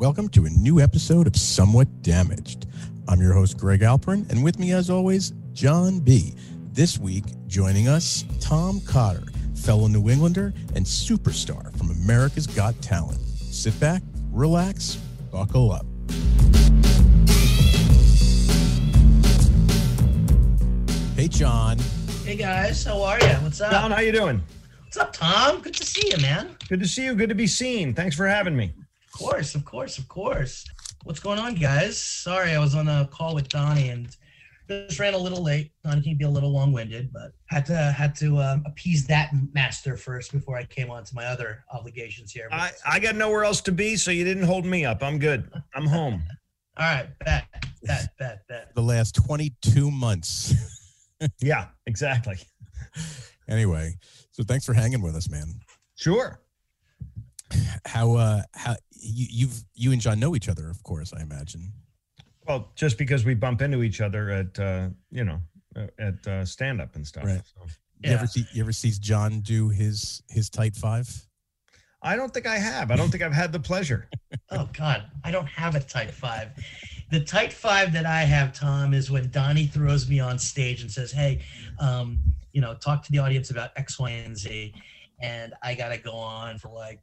Welcome to a new episode of Somewhat Damaged. I'm your host, Greg Alperin, and with me, as always, John B. This week, joining us, Tom Cotter, fellow New Englander and superstar from America's Got Talent. Sit back, relax, buckle up. Hey, John. Hey guys, how are you? What's up? John, how you doing? What's up, Tom? Good to see you, man. Good to see you. Good to be seen. Thanks for having me. Of course, of course, of course. What's going on, guys? Sorry, I was on a call with Donnie and just ran a little late. Donnie can be a little long-winded, but had to had to um, appease that master first before I came on to my other obligations here. I, I got nowhere else to be, so you didn't hold me up. I'm good. I'm home. all right, bet, bet, bet, bet. The last 22 months. Yeah, exactly. anyway, so thanks for hanging with us, man. Sure. How, uh, how, you, you've, you and John know each other, of course, I imagine. Well, just because we bump into each other at, uh, you know, uh, at uh, stand up and stuff. Right. So. You Yeah. ever see you ever sees John do his his tight five? I don't think I have. I don't think I've had the pleasure. Oh God, I don't have a tight five. The tight five that I have, Tom, is when Donnie throws me on stage and says, "Hey, um, you know, talk to the audience about X, Y, and Z," and I gotta go on for like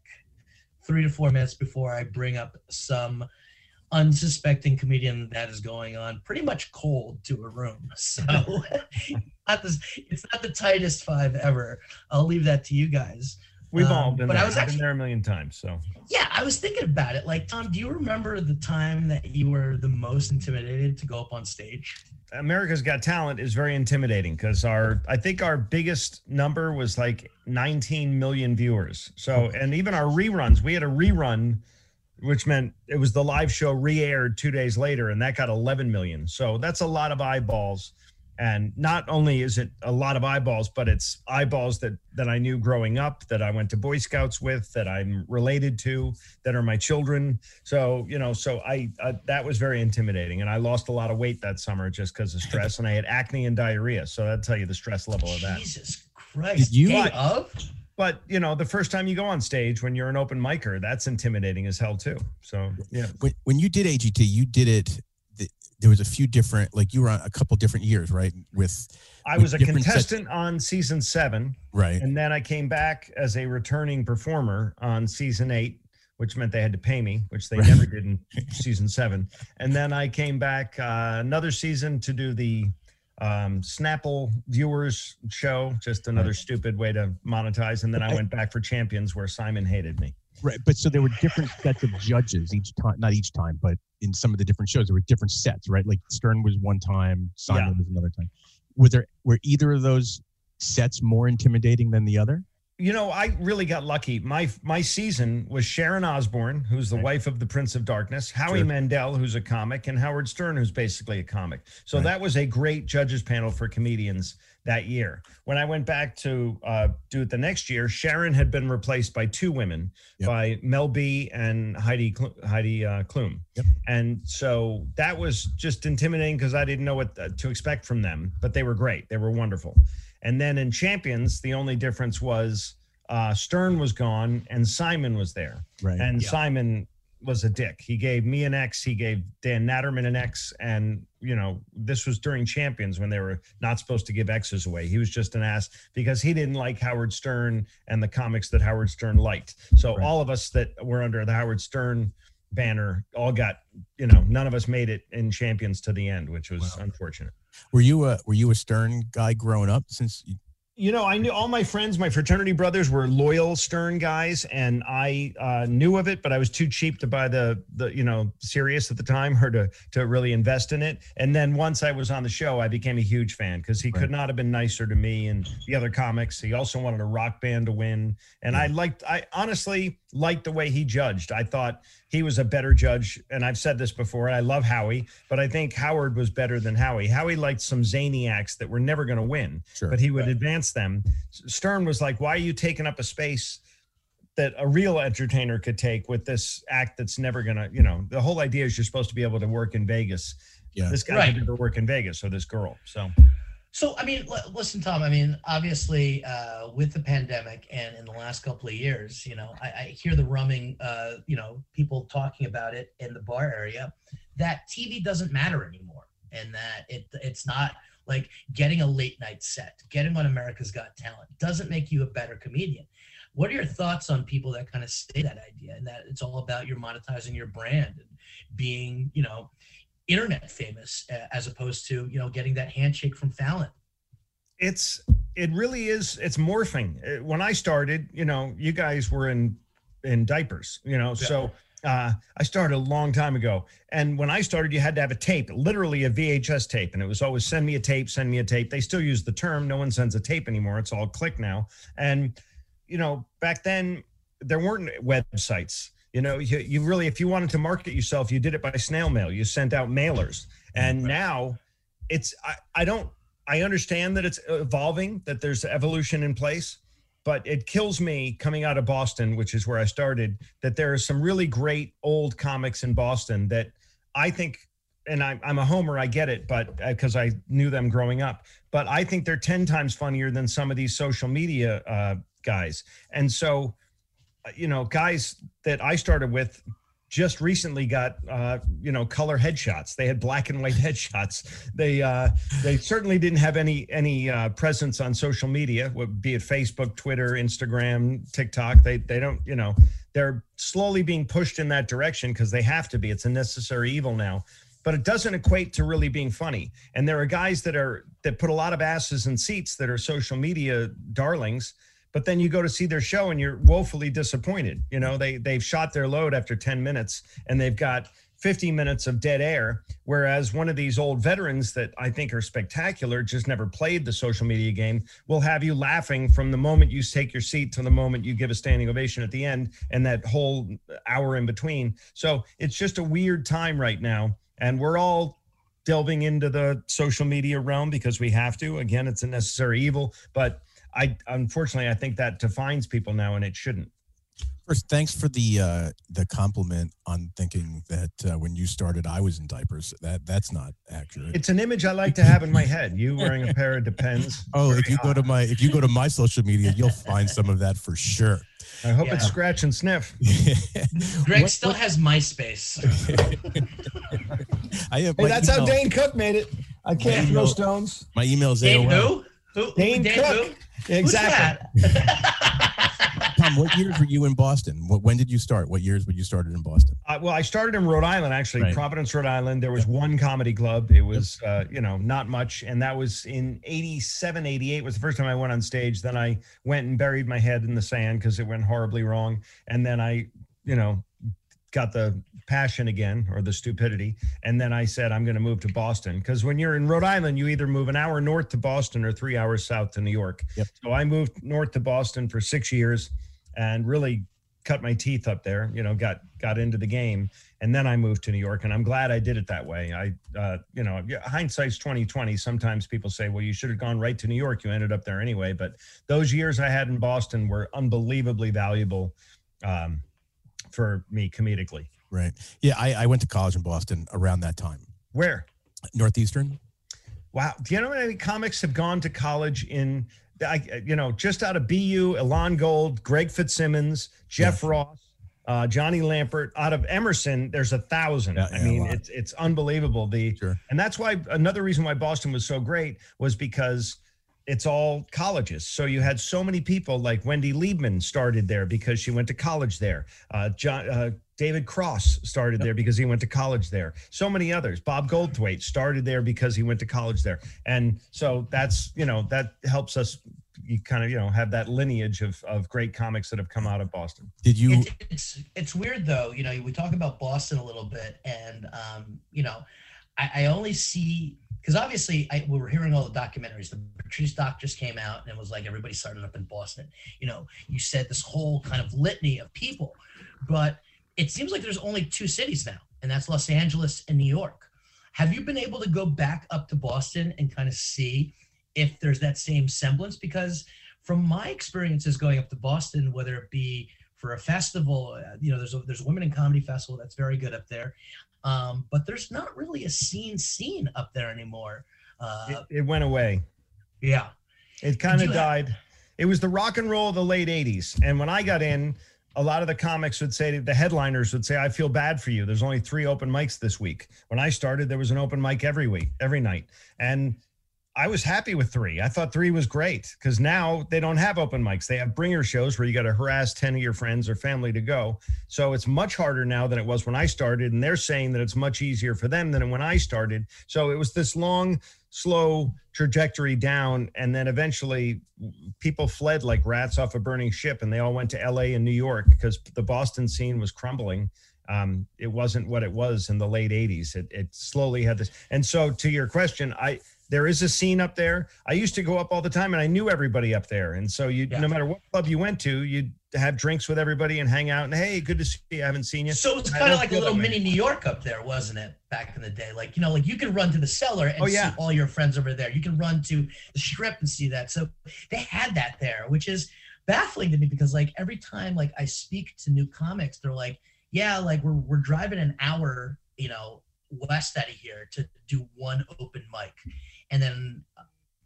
three to four minutes before I bring up some unsuspecting comedian that is going on pretty much cold to a room. So not this, it's not the tightest five ever. I'll leave that to you guys. We've Um, all been but there. I was I've actually- been there a million times. So Yeah, I was thinking about it. Like, Tom, do you remember the time that you were the most intimidated to go up on stage? America's Got Talent is very intimidating because our I think our biggest number was like 19 million viewers. So and even our reruns, we had a rerun, which meant it was the live show re-aired two days later, and that got 11 million. So that's a lot of eyeballs. And not only is it a lot of eyeballs, but it's eyeballs that that I knew growing up, that I went to Boy Scouts with, that I'm related to, that are my children. So you know, so I uh, that was very intimidating, and I lost a lot of weight that summer just because of stress, and I had acne and diarrhea. So that'd tell you the stress level of that. Jesus Christ. Did you- Day of? But you know, the first time you go on stage when you're an open micer, that's intimidating as hell too. So yeah, When when you did AGT, you did it. Th- There was a few different, like you were on a couple different years, right? With I With was a different sets- contestant on season seven. right, And then I came back as a returning performer on season eight, which meant they had to pay me, which they Right. never did in season seven. And then I came back uh, another season to do the um, Snapple viewers show, just another stupid way to monetize. And then I went back for Champions where Simon hated me. right. But so there were different sets of judges each time, not each time, but in some of the different shows, there were different sets, right? Like Stern was one time, Simon Yeah. was another time. Were there were either of those sets more intimidating than the other? You know, I really got lucky. My my season was Sharon Osbourne, who's the Right. wife of the Prince of Darkness, Howie Sure. Mandel, who's a comic, and Howard Stern, who's basically a comic. So Right. that was a great judges panel for comedians that year. When I went back to uh, do it the next year, Sharon had been replaced by two women, Yep. by Mel B and Heidi Cl- Heidi uh, Klum. Yep. And so that was just intimidating because I didn't know what uh, to expect from them, but they were great. They were wonderful. And then in Champions, the only difference was uh, Stern was gone and Simon was there. Right. And Yeah. Simon was a dick. He gave me an X, he gave Dan Natterman an X. And, you know, this was during Champions when they were not supposed to give X's away. He was just an ass because he didn't like Howard Stern and the comics that Howard Stern liked. So Right. all of us that were under the Howard Stern banner all got, you know, none of us made it in Champions to the end, which was Wow. unfortunate. Were you a were you a Stern guy growing up? Since you, you know, I knew all my friends, my fraternity brothers were loyal Stern guys, and I uh, knew of it, but I was too cheap to buy the the you know Sirius at the time or to to really invest in it. And then once I was on the show, I became a huge fan because he Right. could not have been nicer to me and the other comics. He also wanted a rock band to win, and I liked, I honestly liked the way he judged. I thought he was a better judge, and I've said this before. I love Howie, but I think Howard was better than Howie. Howie liked some zany acts that were never going to win sure, but he would Right. advance them. Stern was like, "Why are you taking up a space that a real entertainer could take with this act that's never gonna, you know, the whole idea is you're supposed to be able to work in Vegas. Yeah. This guy Right. could never work in Vegas, or this girl. So So, I mean, l- listen, Tom. I mean, obviously, uh, with the pandemic and in the last couple of years, you know, I, I hear the rumming, uh, you know, people talking about it in the bar area. That TV doesn't matter anymore, and that it it's not like getting a late night set, getting on America's Got Talent doesn't make you a better comedian. What are your thoughts on people that kind of say that idea and that it's all about your monetizing your brand and being, you know, internet famous uh, as opposed to you know getting that handshake from Fallon. It's it really is. It's morphing. Uh, when I started, you know, you guys were in in diapers, you know, yeah. so. Uh, I started a long time ago. And when I started, you had to have a tape, literally a VHS tape. And it was always send me a tape, send me a tape. They still use the term. No one sends a tape anymore. It's all click now. And, you know, back then there weren't websites. You know, you, you really, if you wanted to market yourself, you did it by snail mail. You sent out mailers. And right. now it's, I, I don't, I understand that it's evolving, that there's evolution in place, but it kills me coming out of Boston, which is where I started, that there are some really great old comics in Boston that I think, and I'm, I'm a homer, I get it, but because uh, I knew them growing up, but I think they're 10 times funnier than some of these social media uh, guys. And so, you know, guys that I started with just recently got uh, you know color headshots. They had black and white headshots. They uh, they certainly didn't have any any uh, presence on social media, be it Facebook, Twitter, Instagram, TikTok. They they don't you know they're slowly being pushed in that direction because they have to be. It's a necessary evil now. But it doesn't equate to really being funny. And there are guys that are that put a lot of asses in seats that are social media darlings but then you go to see their show and you're woefully disappointed. You know they they've shot their load after 10 minutes and they've got 50 minutes of dead air. Whereas one of these old veterans that i think are spectacular just never played the social media game will have you laughing from the moment you take your seat to the moment you give a standing ovation at the end and that whole hour in between. So it's just a weird time right now. And we're all delving into the social media realm because we have to. Again it's a necessary evil but I unfortunately I think that defines people now, and it shouldn't. First, thanks for the uh, the compliment on thinking that uh, when you started I was in diapers. That that's not accurate. It's an image I like to have in my head. You wearing a pair of Depends. Oh, if you go to my if you go to my social media, you'll find some of that for sure. I hope yeah. it's scratch and sniff. Greg what, still what? has MySpace. I have. Hey, that's email. how Dane Cook made it. I can't throw stones. My email is Dane who? Who? Dane, Dane Cook. Who? Exactly. Tom, what years were you in Boston? What, when did you start? What years would you started in Boston? Uh, well, I started in Rhode Island, actually, right. Providence, Rhode Island. There was yep. one comedy club. It was, yep. uh, you know, not much. And that was in 87, 88 was the first time I went on stage. Then I went and buried my head in the sand because it went horribly wrong. And then I, you know, got the passion again or the stupidity. And then I said, I'm going to move to Boston. Because when you're in Rhode Island, you either move an hour north to Boston or three hours south to New York. Yep. So I moved north to Boston for six years and really cut my teeth up there, you know, got got into the game. And then I moved to New York and I'm glad I did it that way. I uh, you know, hindsight's 2020. Sometimes people say, well, you should have gone right to New York. You ended up there anyway. But those years I had in Boston were unbelievably valuable um, for me comedically. Right. Yeah, I, I went to college in Boston around that time. Where? Northeastern. Wow. Do you know how many comics have gone to college in, I, you know, just out of BU, Elon Gold, Greg Fitzsimmons, Jeff yeah. Ross, uh, Johnny Lampert. Out of Emerson, there's a thousand. Yeah, I mean, it's it's unbelievable. The sure. and that's why another reason why Boston was so great was because it's all colleges. So you had so many people like Wendy Liebman started there because she went to college there. Uh, John, uh, David Cross started there because he went to college there. So many others. Bob Goldthwait started there because he went to college there. And so that's, you know, that helps us you kind of, you know, have that lineage of, of great comics that have come out of Boston. Did you? It's, it's, it's weird though. You know, we talk about Boston a little bit and, um, you know, I, I only see because obviously I, we were hearing all the documentaries. The Patrice doc just came out and it was like everybody started up in Boston. You know, you said this whole kind of litany of people, but it seems like there's only two cities now, and that's Los Angeles and New York. Have you been able to go back up to Boston and kind of see if there's that same semblance? Because from my experiences going up to Boston, whether it be for a festival, uh, you know, there's a, there's a women in comedy festival that's very good up there, um, but there's not really a scene scene up there anymore. Uh, it, it went away. Yeah. It kind of you have- died. It was the rock and roll of the late 80s. And when I got in, a lot of the comics would say, the headliners would say, I feel bad for you. There's only three open mics this week. When I started, there was an open mic every week, every night. And I was happy with three. I thought three was great because now they don't have open mics. They have bringer shows where you got to harass 10 of your friends or family to go. So it's much harder now than it was when I started. And they're saying that it's much easier for them than when I started. So it was this long, slow trajectory down. And then eventually people fled like rats off a burning ship and they all went to LA and New York because the Boston scene was crumbling. Um, it wasn't what it was in the late 80s. It, it slowly had this. And so to your question, I, there is a scene up there. I used to go up all the time and I knew everybody up there. And so you Yeah. no matter what club you went to, you'd have drinks with everybody and hang out and hey, good to see you. I haven't seen you. So it's kind of like a little mini New York up there, wasn't it? Back in the day, like you know, like you can run to the cellar and Oh, yeah. see all your friends over there. You can run to the strip and see that. So they had that there, which is baffling to me because like every time like I speak to new comics, they're like, "Yeah, like we're we're driving an hour, you know, west out of here to do one open mic," and then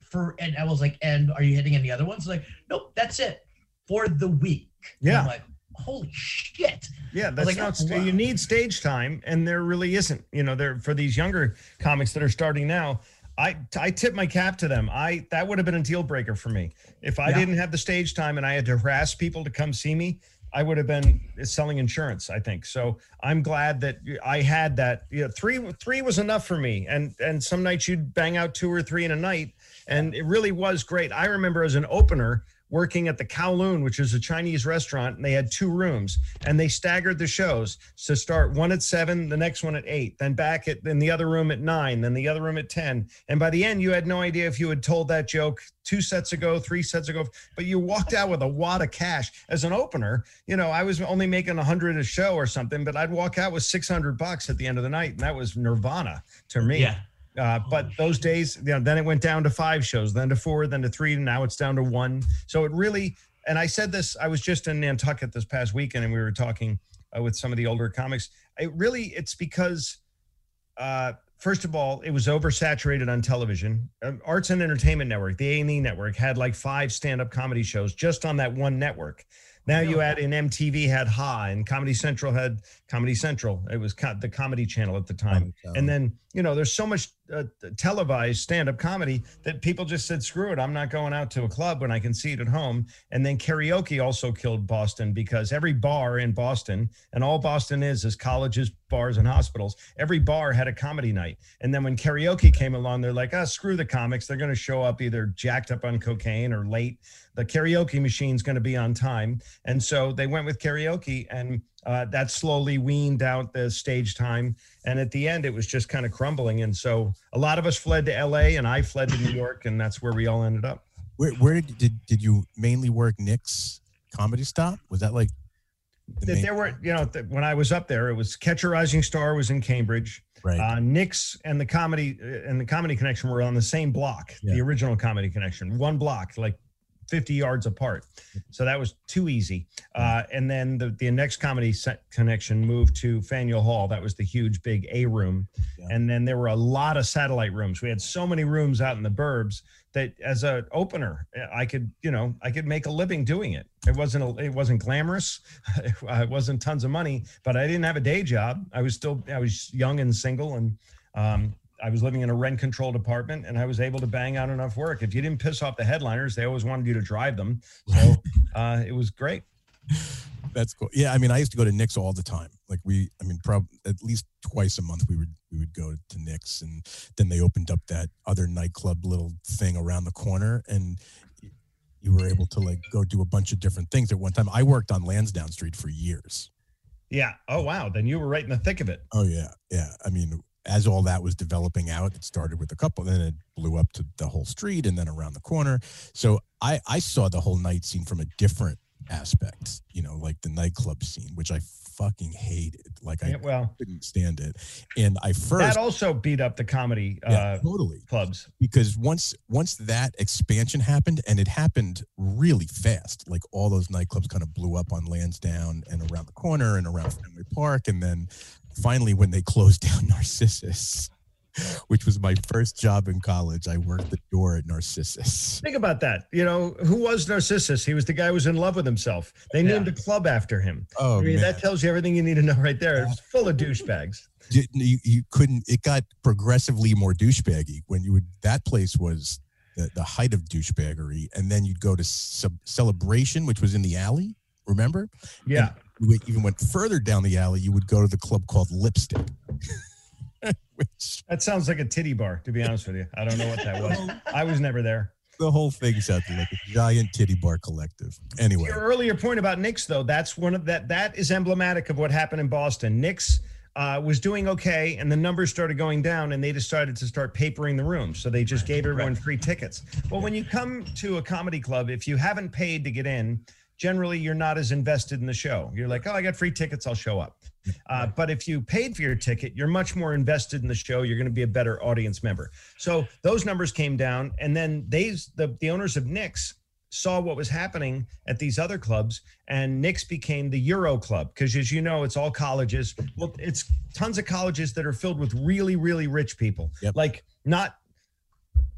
for and I was like, "And are you hitting any other ones?" Like, nope, that's it for the week. Yeah. Like, holy shit. Yeah, that's like, not. oh, wow. You need stage time, and there really isn't. You know, there for these younger comics that are starting now. I I tip my cap to them. I that would have been a deal breaker for me if I Yeah. didn't have the stage time and I had to harass people to come see me. I would have been selling insurance. I think so. I'm glad that I had that. You know, three three was enough for me, and and some nights you'd bang out two or three in a night, and it really was great. I remember as an opener working at the Kowloon, which is a Chinese restaurant, and they had two rooms, and they staggered the shows to start one at seven, the next one at eight, then back at then the other room at nine, then the other room at ten, and by the end you had no idea if you had told that joke two sets ago, three sets ago, but you walked out with a wad of cash as an opener. You know, I was only making a hundred a show or something, but I'd walk out with six hundred bucks at the end of the night, and that was nirvana to me. Yeah. Uh, but those days, you know, then it went down to five shows, then to four, then to three, and now it's down to one. So it really, and I said this, I was just in Nantucket this past weekend, and we were talking uh, with some of the older comics. It really, it's because, uh, first of all, it was oversaturated on television. Um, Arts and Entertainment Network, the A&E network, had like five stand-up comedy shows just on that one network. Now you add in MTV had Ha, and Comedy Central had Comedy Central. It was co- the comedy channel at the time. And then, you know, there's so much uh, televised stand up comedy that people just said, screw it. I'm not going out to a club when I can see it at home. And then karaoke also killed Boston because every bar in Boston, and all Boston is, is colleges, bars, and hospitals, every bar had a comedy night. And then when karaoke came along, they're like, ah, screw the comics. They're going to show up either jacked up on cocaine or late. The karaoke machine's going to be on time. And so they went with karaoke and uh, that slowly weaned out the stage time. And at the end, it was just kind of crumbling. And so a lot of us fled to LA and I fled to New York, and that's where we all ended up. Where, where did, did did you mainly work Nick's comedy stop? Was that like the There- main- There were, you know, th- when I was up there, it was Catch a Rising Star was in Cambridge. right? Uh, Nick's and the comedy uh, and the comedy connection were on the same block, Yeah. the original comedy connection, one block, like 50 yards apart. So that was too easy. Uh, and then the, the next comedy set connection moved to Faneuil Hall. That was the huge big A room. Yeah. And then there were a lot of satellite rooms. We had so many rooms out in the burbs that as a opener, I could, you know, I could make a living doing it. It wasn't, a, it wasn't glamorous. it wasn't tons of money, but I didn't have a day job. I was still, I was young and single and, um, I was living in a rent controlled apartment and I was able to bang out enough work. If you didn't piss off the headliners, they always wanted you to drive them. So uh, it was great. That's cool. Yeah, I mean, I used to go to Nick's all the time. Like we, I mean, probably at least twice a month we would we would go to Nick's, and then they opened up that other nightclub little thing around the corner, and you were able to like go do a bunch of different things at one time. I worked on Lansdowne Street for years. Yeah. Oh, wow. Then you were right in the thick of it. Oh yeah, yeah. I mean, as all that was developing out, it started with a couple, then it blew up to the whole street, and then around the corner. So I I saw the whole night scene from a different aspect. You know, like the nightclub scene, which I fucking hated. Like I Yeah, well, couldn't stand it. And I first, that also beat up the comedy yeah, uh, totally, clubs. because once once that expansion happened, and it happened really fast, like all those nightclubs kind of blew up on Lansdowne and around the corner and around Fenway Park, and then finally when they closed down Narcissus, which was my first job in college. I worked the door at Narcissus. Think about that. You know, who was Narcissus? He was the guy who was in love with himself. They Yeah. named a club after him. Oh I mean, man, that tells you everything you need to know right there. It's full of douchebags. you, you, couldn't. It got progressively more douchebaggy when you would. That place was the, the height of douchebaggery, and then you'd go to sub, Celebration, which was in the alley. Remember? Yeah. Would- even went further down the alley. You would go to the club called Lipstick, which That sounds like a titty bar, to be honest with you. I don't know what that was. I was never there. the whole thing sounded like a giant titty bar collective. Anyway, Your earlier point about Nick's, though, that's one of that that is emblematic of what happened in Boston. Nick's uh, was doing okay, and the numbers started going down, and they decided to start papering the room. So they just gave everyone free tickets. Well, when you come to a comedy club, if you haven't paid to get in, generally you're not as invested in the show. You're like, oh, I got free tickets, I'll show up. Uh, but if you paid for your ticket, you're much more invested in the show. You're going to be a better audience member. So those numbers came down, and then they, the, the owners of Nick's, saw what was happening at these other clubs, and Nick's became the Euro Club because, as you know, it's all colleges. Well, it's tons of colleges that are filled with really, really rich people, Yep. like not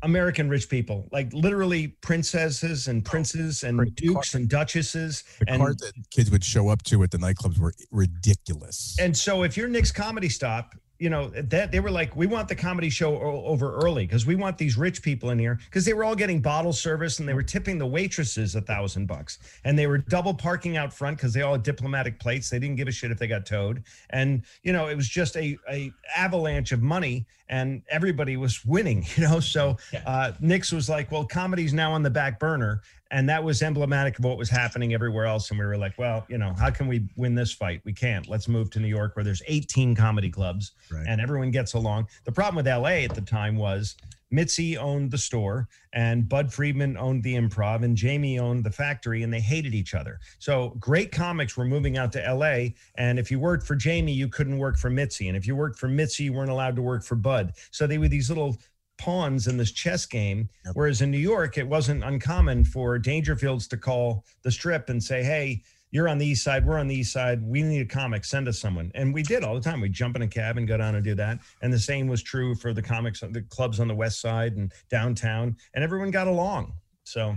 American rich people, like literally princesses and princes and dukes and duchesses. the and cards that kids would show up to at the nightclubs were ridiculous. And so if you're Nick's comedy stop, you know, that they were like, we want the comedy show over early because we want these rich people in here because they were all getting bottle service and they were tipping the waitresses a thousand bucks and they were double parking out front because they all had diplomatic plates. They didn't give a shit if they got towed. And, you know, it was just a, a avalanche of money and everybody was winning, you know? So Yeah. uh, Nick's was like, well, comedy's now on the back burner. And that was emblematic of what was happening everywhere else. And we were like, well, you know, how can we win this fight? We can't. Let's move to New York where there's 18 comedy clubs Right. and everyone gets along. The problem with LA at the time was Mitzi owned the store and Bud Friedman owned the improv and Jamie owned the factory and they hated each other. So great comics were moving out to LA. And if you worked for Jamie, you couldn't work for Mitzi. And if you worked for Mitzi, you weren't allowed to work for Bud. So they were these little pawns in this chess game. Yep. Whereas in New York, it wasn't uncommon for Dangerfields to call the strip and say, Hey, you're on the east side, we're on the east side. We need a comic. Send us someone. And we did all the time. We'd jump in a cab and go down and do that. And the same was true for the comics, the clubs on the west side and downtown. And everyone got along. So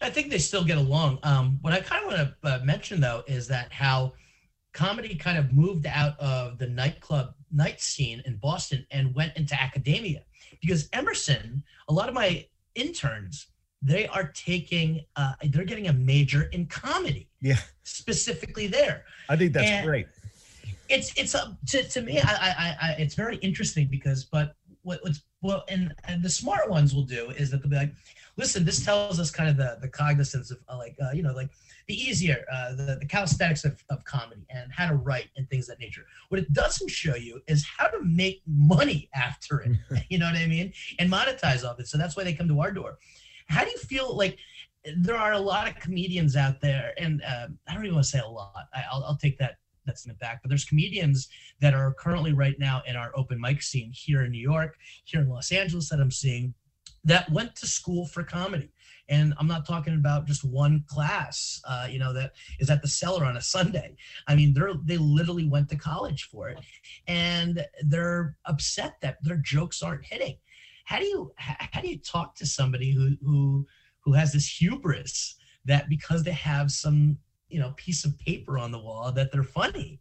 I think they still get along. Um, what I kind of want to uh, mention though is that how comedy kind of moved out of the nightclub night scene in Boston and went into academia because Emerson, a lot of my interns, they are taking, uh, they're getting a major in comedy, yeah, specifically there. I think that's And- great. It's it's a to, to me, I, I I I it's very interesting because, but what, what's well, and and the smart ones will do is that they'll be like, listen, this tells us kind of the the cognizance of uh, like uh, you know like the easier uh, the the calisthenics of, of comedy and how to write and things of that nature. What it doesn't show you is how to make money after it. you know what I mean? And monetize off it. So that's why they come to our door. How do you feel like? There are a lot of comedians out there, and uh, I don't even want to say a lot. I, I'll, I'll take that that statement back. But there's comedians that are currently right now in our open mic scene here in New York, here in Los Angeles that I'm seeing that went to school for comedy. And I'm not talking about just one class, uh, you know, that is at the cellar on a Sunday. I mean, they're they literally went to college for it, and they're upset that their jokes aren't hitting. How do you how do you talk to somebody who who who has this hubris that because they have some you know piece of paper on the wall that they're funny?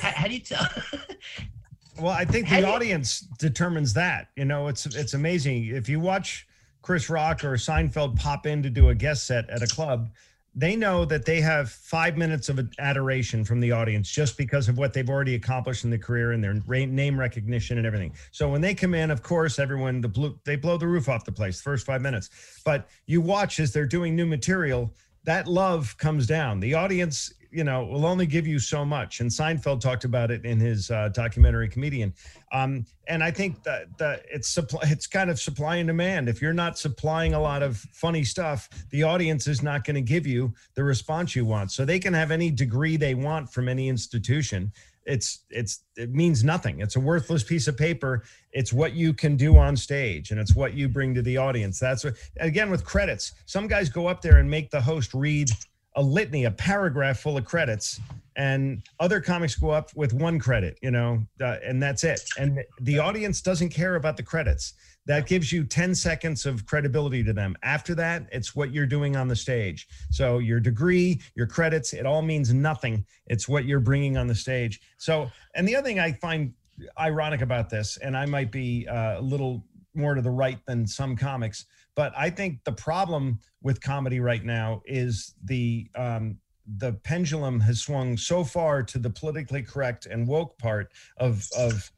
how, how do you tell? Well, I think the audience determines that. You know, it's it's amazing if you watch Chris Rock or Seinfeld pop in to do a guest set at a club. They know that they have five minutes of adoration from the audience just because of what they've already accomplished in their career and their name recognition and everything. So when they come in, of course, everyone the blue they blow the roof off the place first five minutes. But you watch as they're doing new material, that love comes down. The audience, you know, will only give you so much. And Seinfeld talked about it in his uh, documentary Comedian. Um, and I think that, that it's supply, it's kind of supply and demand. If you're not supplying a lot of funny stuff, the audience is not going to give you the response you want. So they can have any degree they want from any institution. It's it's it means nothing. It's a worthless piece of paper. It's what you can do on stage, and it's what you bring to the audience. That's what again with credits. Some guys go up there and make the host read a litany, a paragraph full of credits, and other comics go up with one credit, you know, uh, and that's it. And the audience doesn't care about the credits. That gives you 10 seconds of credibility to them. After that, it's what you're doing on the stage. So your degree, your credits, it all means nothing. It's what you're bringing on the stage. So, and the other thing I find ironic about this, and I might be uh, a little more to the right than some comics, but I think the problem with comedy right now is the um, the pendulum has swung so far to the politically correct and woke part of of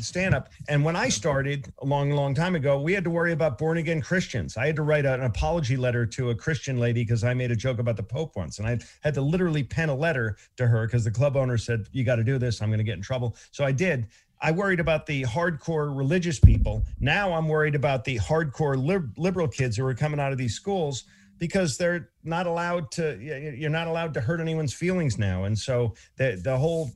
stand up. And when I started a long, long time ago, we had to worry about born again Christians. I had to write an apology letter to a Christian lady because I made a joke about the Pope once. And I had to literally pen a letter to her because the club owner said, You got to do this. I'm going to get in trouble. So I did. I worried about the hardcore religious people. Now I'm worried about the hardcore lib- liberal kids who are coming out of these schools because they're not allowed to you're not allowed to hurt anyone's feelings now. And so the the whole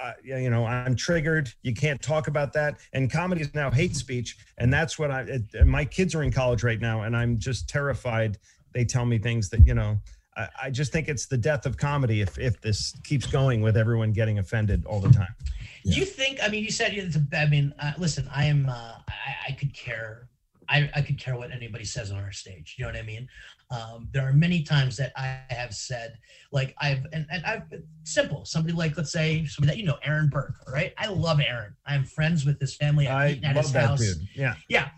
uh, you know i'm triggered. You can't talk about that. And comedy is now hate speech. And that's what i it, my kids are in college right now and i'm just terrified they tell me things that you know I, I just think it's the death of comedy if if this keeps going with everyone getting offended all the time yeah. do you think i mean you said it's a, i mean uh, listen i am uh, I, I could care I, I could care what anybody says on our stage. You know what I mean? Um, there are many times that I have said, like I've and, and I've simple. Somebody like let's say somebody that you know, Aaron Berg. Right? I love Aaron. I'm friends with his family. I've I love that house. dude. Yeah. Yeah.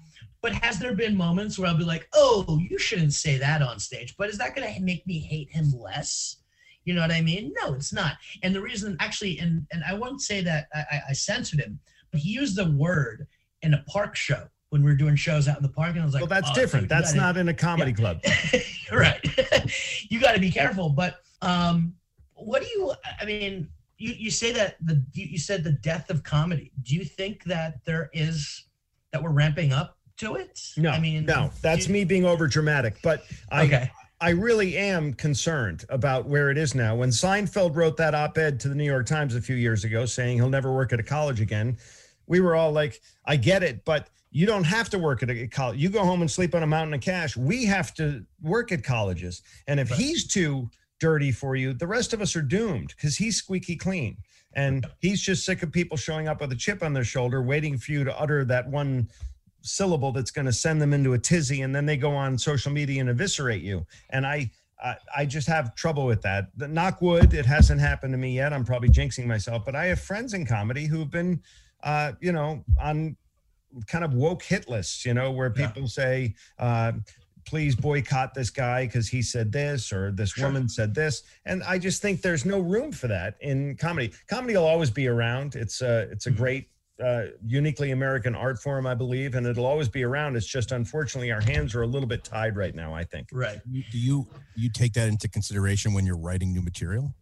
But has there been moments where I'll be like, oh, you shouldn't say that on stage? But is that going to make me hate him less? You know what I mean? No, it's not. And the reason, actually, and and I won't say that I, I censored him, but he used the word in a park show when we were doing shows out in the park, and I was like, "Well, that's oh, different. Dude, that's not in a comedy yeah. club." right. you got to be careful. But um, what do you? I mean, you you say that the you said the death of comedy. Do you think that there is that we're ramping up to it? No, I mean, no. That's you, me being over dramatic. But I. Okay. I really am concerned about where it is now. When Seinfeld wrote that op ed to the New York Times a few years ago saying he'll never work at a college again, we were all like, I get it, but you don't have to work at a college. You go home and sleep on a mountain of cash. We have to work at colleges. And if right. he's too dirty for you, the rest of us are doomed because he's squeaky clean. And he's just sick of people showing up with a chip on their shoulder, waiting for you to utter that one syllable that's going to send them into a tizzy. And then they go on social media and eviscerate you. And I, I, I just have trouble with that. The knock wood, it hasn't happened to me yet. I'm probably jinxing myself, but I have friends in comedy who've been, uh, you know, on kind of woke hit lists, you know, where people yeah. say, uh, please boycott this guy because he said this or this sure. woman said this and i just think there's no room for that in comedy comedy will always be around it's a it's a mm-hmm. great uh, uniquely american art form i believe and it'll always be around it's just unfortunately our hands are a little bit tied right now i think right do you you take that into consideration when you're writing new material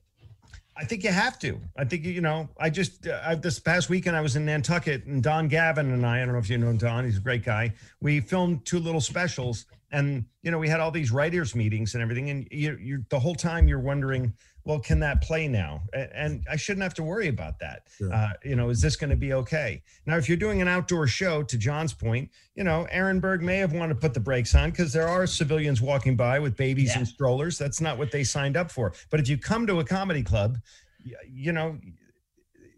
I think you have to. I think you know. I just uh, I, this past weekend I was in Nantucket and Don Gavin and I. I don't know if you know Don. He's a great guy. We filmed two little specials, and you know we had all these writers meetings and everything. And you, you the whole time you're wondering, well, can that play now? And I shouldn't have to worry about that. Sure. Uh, you know, is this going to be okay? Now, if you're doing an outdoor show, to John's point, you know, Aaron Berg may have wanted to put the brakes on because there are civilians walking by with babies yeah. and strollers. That's not what they signed up for. But if you come to a comedy club, you know,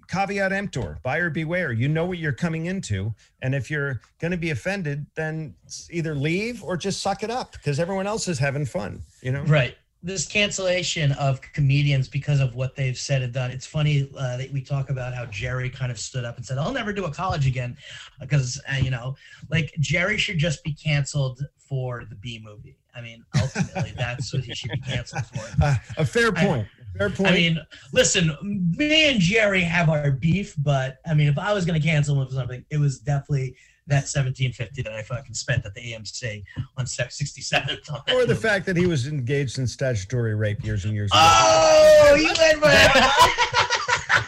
caveat emptor, buyer beware. You know what you're coming into. And if you're going to be offended, then either leave or just suck it up because everyone else is having fun, you know? Right this cancellation of comedians because of what they've said and done. It's funny uh, that we talk about how Jerry kind of stood up and said, "I'll never do a college again," because uh, you know, like Jerry should just be canceled for the Bee Movie. I mean, ultimately, that's what he should be canceled for. Uh, a fair point. I, fair point. I mean, listen, me and Jerry have our beef, but I mean, if I was going to cancel him for something, it was definitely that 1750 that I fucking spent at the AMC on 67th. On or the movie. fact that he was engaged in statutory rape years and years ago. Oh, you went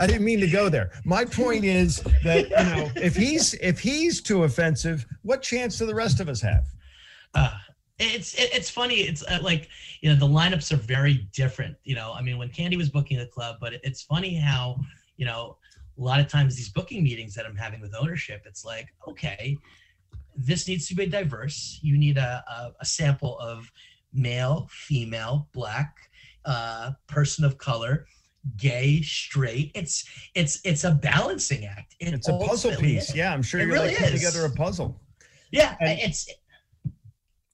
I didn't mean to go there. My point is that you know, if he's if he's too offensive, what chance do the rest of us have? Uh, it's it, it's funny. It's uh, like you know the lineups are very different. You know, I mean, when Candy was booking the club, but it, it's funny how you know a lot of times these booking meetings that I'm having with ownership, it's like, okay, this needs to be diverse. You need a, a, a sample of male, female, black, uh, person of color, gay, straight. It's it's it's a balancing act. It it's a puzzle piece. Is. Yeah, I'm sure it you're really like putting together a puzzle. Yeah, and it's.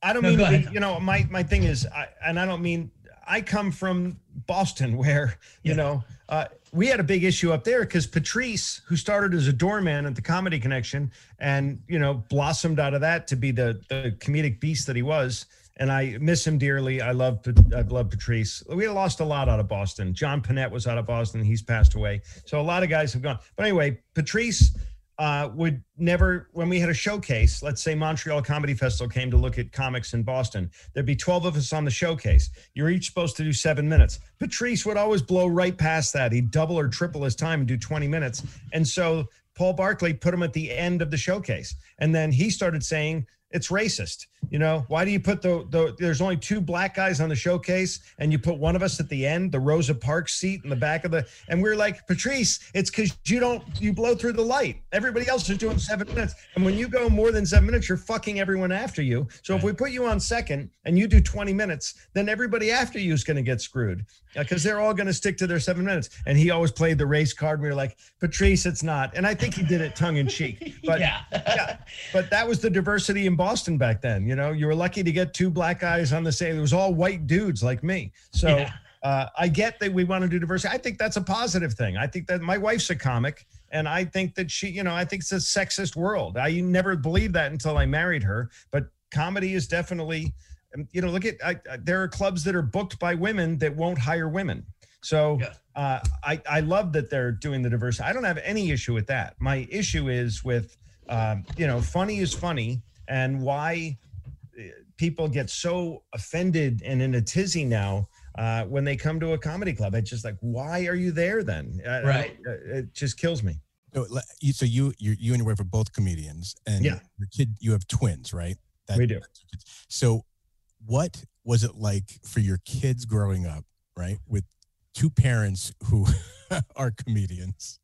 I don't no, mean you know my my thing is, I, and I don't mean I come from Boston, where you yeah. know uh, we had a big issue up there because Patrice, who started as a doorman at the Comedy Connection, and you know blossomed out of that to be the the comedic beast that he was, and I miss him dearly. I love I love Patrice. We lost a lot out of Boston. John Pinette was out of Boston. He's passed away. So a lot of guys have gone. But anyway, Patrice uh, would never, when we had a showcase, let's say Montreal Comedy Festival came to look at comics in Boston, there'd be 12 of us on the showcase. You're each supposed to do seven minutes. Patrice would always blow right past that. He'd double or triple his time and do 20 minutes. And so Paul Barclay put him at the end of the showcase. And then he started saying, it's racist. You know, why do you put the, the there's only two black guys on the showcase and you put one of us at the end, the Rosa Parks seat in the back of the and we're like, Patrice, it's because you don't you blow through the light. Everybody else is doing seven minutes. And when you go more than seven minutes, you're fucking everyone after you. So if we put you on second and you do 20 minutes, then everybody after you is going to get screwed uh, because they're all going to stick to their seven minutes. And he always played the race card. We were like, Patrice, it's not. And I think he did it tongue in cheek. But yeah. yeah. But that was the diversity in Boston back then. You know, you were lucky to get two black guys on the same. It was all white dudes like me. So yeah. uh, I get that we want to do diversity. I think that's a positive thing. I think that my wife's a comic, and I think that she, you know, I think it's a sexist world. I never believed that until I married her. But comedy is definitely, um, you know, look at I, there are clubs that are booked by women that won't hire women. So yeah. uh, I I love that they're doing the diversity. I don't have any issue with that. My issue is with um, you know, funny is funny, and why people get so offended and in a tizzy now uh, when they come to a comedy club. It's just like, why are you there then? Right. Uh, it just kills me. So, so you, you, you and your wife are both comedians, and yeah. your kid, you have twins, right? That, we do. So, what was it like for your kids growing up, right, with two parents who are comedians?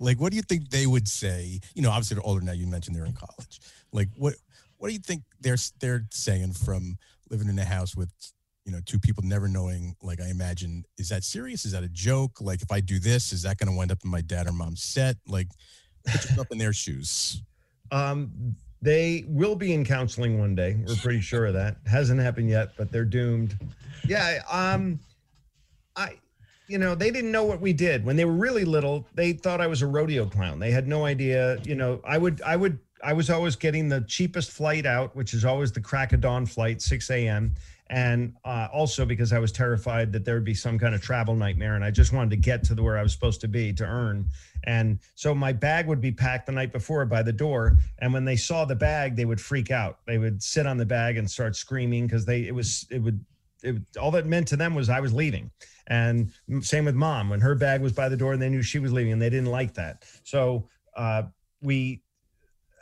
like, what do you think they would say? You know, obviously they're older now. You mentioned they're in college. Like, what what do you think they're they're saying from living in a house with you know two people never knowing? Like, I imagine, is that serious? Is that a joke? Like, if I do this, is that going to wind up in my dad or mom's set? Like, put yourself in their shoes. Um, they will be in counseling one day. We're pretty sure of that. Hasn't happened yet, but they're doomed. Yeah. Um, I you know, they didn't know what we did when they were really little. They thought I was a rodeo clown. They had no idea. You know, I would, I would, I was always getting the cheapest flight out, which is always the crack of dawn flight, 6 a.m. And uh, also because I was terrified that there would be some kind of travel nightmare, and I just wanted to get to the where I was supposed to be to earn. And so my bag would be packed the night before by the door, and when they saw the bag, they would freak out. They would sit on the bag and start screaming because they it was it would it, all that meant to them was I was leaving. And same with mom when her bag was by the door and they knew she was leaving and they didn't like that. So uh, we,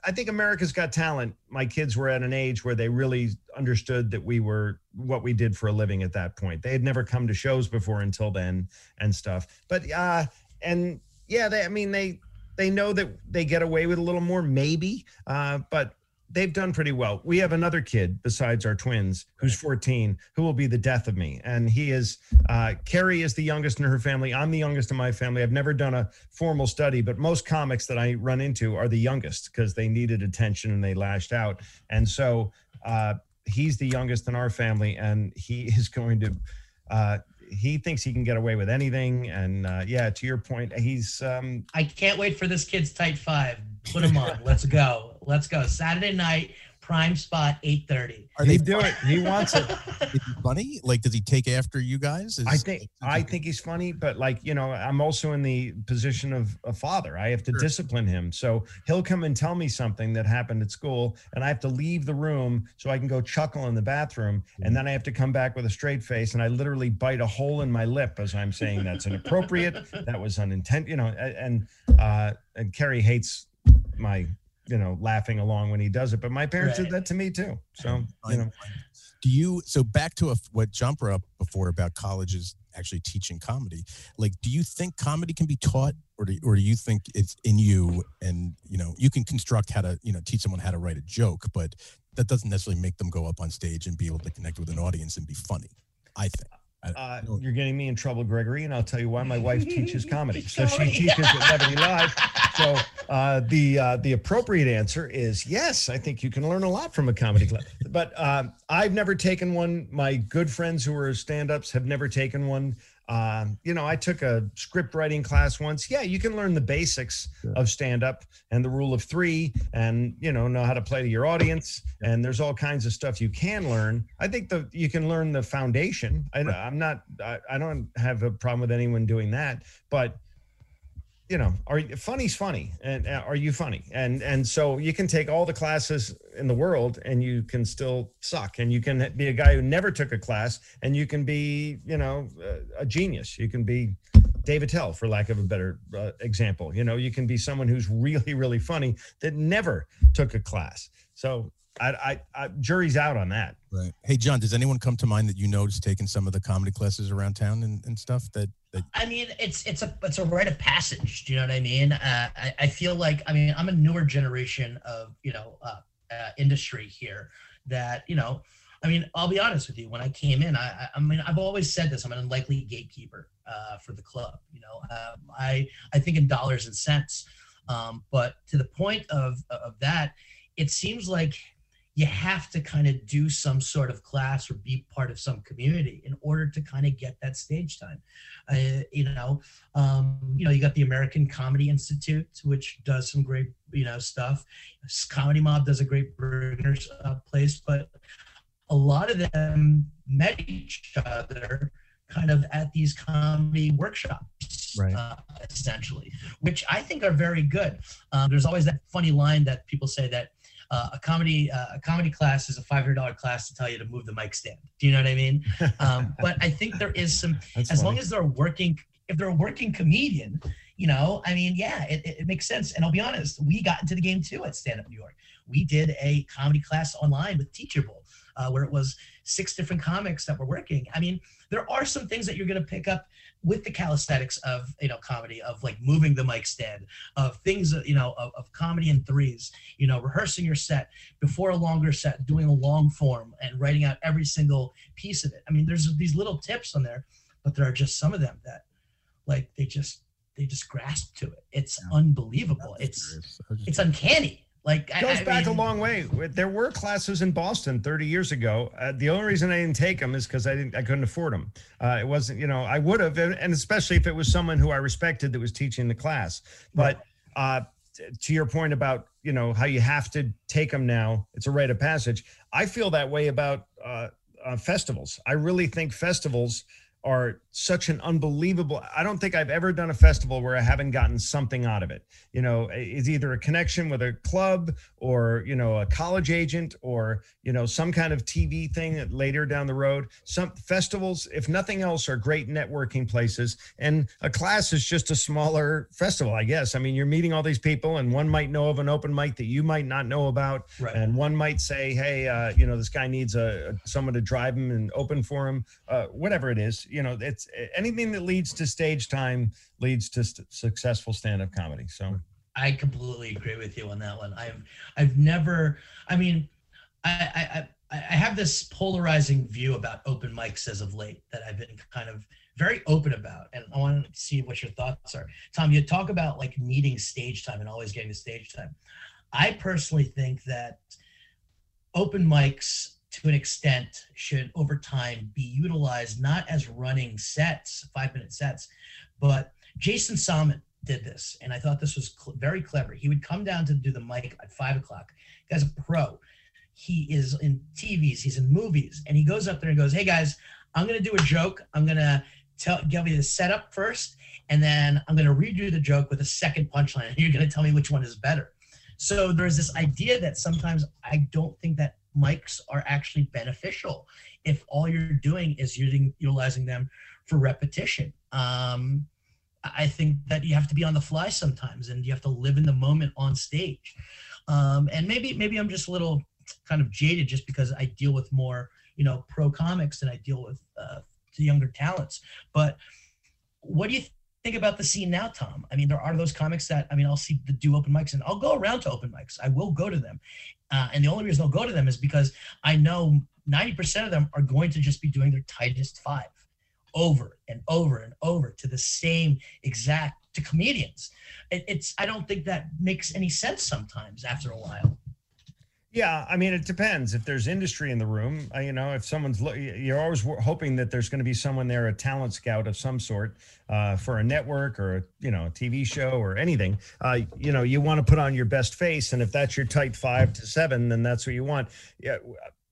I think America's Got Talent. My kids were at an age where they really understood that we were what we did for a living at that point. They had never come to shows before until then and stuff. But uh, and yeah, they. I mean they they know that they get away with a little more maybe. Uh, but they've done pretty well. We have another kid besides our twins who's 14 who will be the death of me. And he is, uh, Kerri is the youngest in her family. I'm the youngest in my family. I've never done a formal study, but most comics that I run into are the youngest because they needed attention and they lashed out. And so uh, he's the youngest in our family and he is going to, uh, he thinks he can get away with anything. And uh, yeah, to your point, he's. Um, I can't wait for this kid's tight five. Put him on. Let's go. Let's go. Saturday night, prime spot, eight thirty. Are they do it? He wants it. Is he funny? Like, does he take after you guys? Is, I think I think he's funny, but like you know, I'm also in the position of a father. I have to sure. discipline him, so he'll come and tell me something that happened at school, and I have to leave the room so I can go chuckle in the bathroom, mm-hmm. and then I have to come back with a straight face, and I literally bite a hole in my lip as I'm saying that's inappropriate. that was unintended, you know, and uh, and Kerri hates my you know laughing along when he does it. But my parents right. did that to me too. So you know. do you so back to a, what jumper up before about colleges actually teaching comedy. Like do you think comedy can be taught or do, or do you think it's in you and you know you can construct how to you know teach someone how to write a joke but that doesn't necessarily make them go up on stage and be able to connect with an audience and be funny i think? Uh, you're getting me in trouble, Gregory, and I'll tell you why. My wife teaches comedy, so she teaches at Levity Live. So uh, the uh, the appropriate answer is yes. I think you can learn a lot from a comedy club. But uh, I've never taken one. My good friends who are stand-ups have never taken one. Um, you know, I took a script writing class once. Yeah, you can learn the basics yeah. of stand up and the rule of three and, you know, know how to play to your audience. And there's all kinds of stuff you can learn. I think the you can learn the foundation. I, am not, I, I don't have a problem with anyone doing that. But you know, are funny's funny, and uh, are you funny? And and so you can take all the classes in the world, and you can still suck, and you can be a guy who never took a class, and you can be, you know, a, a genius. You can be Dave Attell, for lack of a better uh, example. You know, you can be someone who's really, really funny that never took a class. So I, I, I, jury's out on that. Right. Hey, John, does anyone come to mind that you know has taken some of the comedy classes around town and, and stuff that? I mean, it's, it's a, it's a rite of passage. Do you know what I mean? Uh, I, I feel like, I mean, I'm a newer generation of, you know, uh, uh, industry here that, you know, I mean, I'll be honest with you. When I came in, I, I mean, I've always said this. I'm an unlikely gatekeeper uh, for the club. You know, um, I I think in dollars and cents. Um, but to the point of of that, it seems like you have to kind of do some sort of class or be part of some community in order to kind of get that stage time. Uh, you know, um, you know, you got the American Comedy Institute, which does some great, you know, stuff. Comedy Mob does a great bringers uh, place, but a lot of them met each other kind of at these comedy workshops, right. uh, essentially, which I think are very good. Um, there's always that funny line that people say that uh, a comedy uh, a comedy class is a five hundred dollar class to tell you to move the mic stand. Do you know what I mean? Um, but I think there is some That's as funny. long as they're working. If they're a working comedian, you know, I mean, yeah, it, it, makes sense. And I'll be honest, we got into the game too at Stand Up New York. We did a comedy class online with Teachable, uh, where it was six different comics that were working. I mean, there are some things that you're going to pick up with the calisthenics of you know comedy of like moving the mic stand of things you know of, of comedy in threes you know rehearsing your set before a longer set doing a long form and writing out every single piece of it. I mean there's these little tips on there but there are just some of them that like they just they just grasp to it. It's yeah. unbelievable. It's it's uncanny like it goes I, back mean, a long way. There were classes in Boston 30 years ago. Uh, the only reason I didn't take them is because I didn't, I couldn't afford them. Uh, it wasn't, you know, I would have, and especially if it was someone who I respected that was teaching the class. But uh, to your point about, you know, how you have to take them now, it's a rite of passage. I feel that way about uh, uh, festivals. I really think festivals are such an unbelievable i don't think i've ever done a festival where i haven't gotten something out of it. You know it's either a connection with a club or you know a college agent or you know some kind of tv thing later down the road. Some festivals if nothing else are great networking places. And a class is just a smaller festival i guess. I mean you're meeting all these people and one might know of an open mic that you might not know about. Right. and one might say hey uh, you know this guy needs a, someone to drive him and open for him uh, whatever it is you know it's anything that leads to stage time leads to st- successful stand-up comedy. So I completely agree with you on that one. I've I've never. I mean, I I. I have this polarizing view about open mics as of late that I've been kind of very open about, and I want to see what your thoughts are. Tom, you talk about like needing stage time and always getting the stage time. I personally think that open mics to an extent should over time be utilized not as running sets five minute sets but jason salmon did this and i thought this was cl- very clever. He would come down to do the mic at five o'clock. Guy's a pro. He is in tvs he's in movies and he goes up there and goes hey guys i'm to do a joke. I'm to tell give you the setup first and then i'm to redo the joke with a second punchline and you're to tell me which one is better. So there's this idea that sometimes i don't think that mics are actually beneficial if all you're doing is using utilizing them for repetition. Um, I think that you have to be on the fly sometimes, and you have to live in the moment on stage. Um, and maybe maybe I'm just a little kind of jaded just because I deal with more you know pro comics than I deal with uh, the younger talents. But what do you think about the scene now, Tom. I mean, there are those comics that I mean, I'll see the do open mics, and I'll go around to open mics. I will go to them, uh, and the only reason I'll go to them is because I know ninety percent of them are going to just be doing their tightest five over and over and over to the same exact to comedians. It, it's I don't think that makes any sense sometimes after a while. Yeah, I mean, it depends. If there's industry in the room, uh, you know, if someone's, lo- you're always hoping that there's going to be someone there, a talent scout of some sort, uh, for a network or a, you know, a TV show or anything. Uh, you know, you want to put on your best face, and if that's your type five to seven, then that's what you want. Yeah,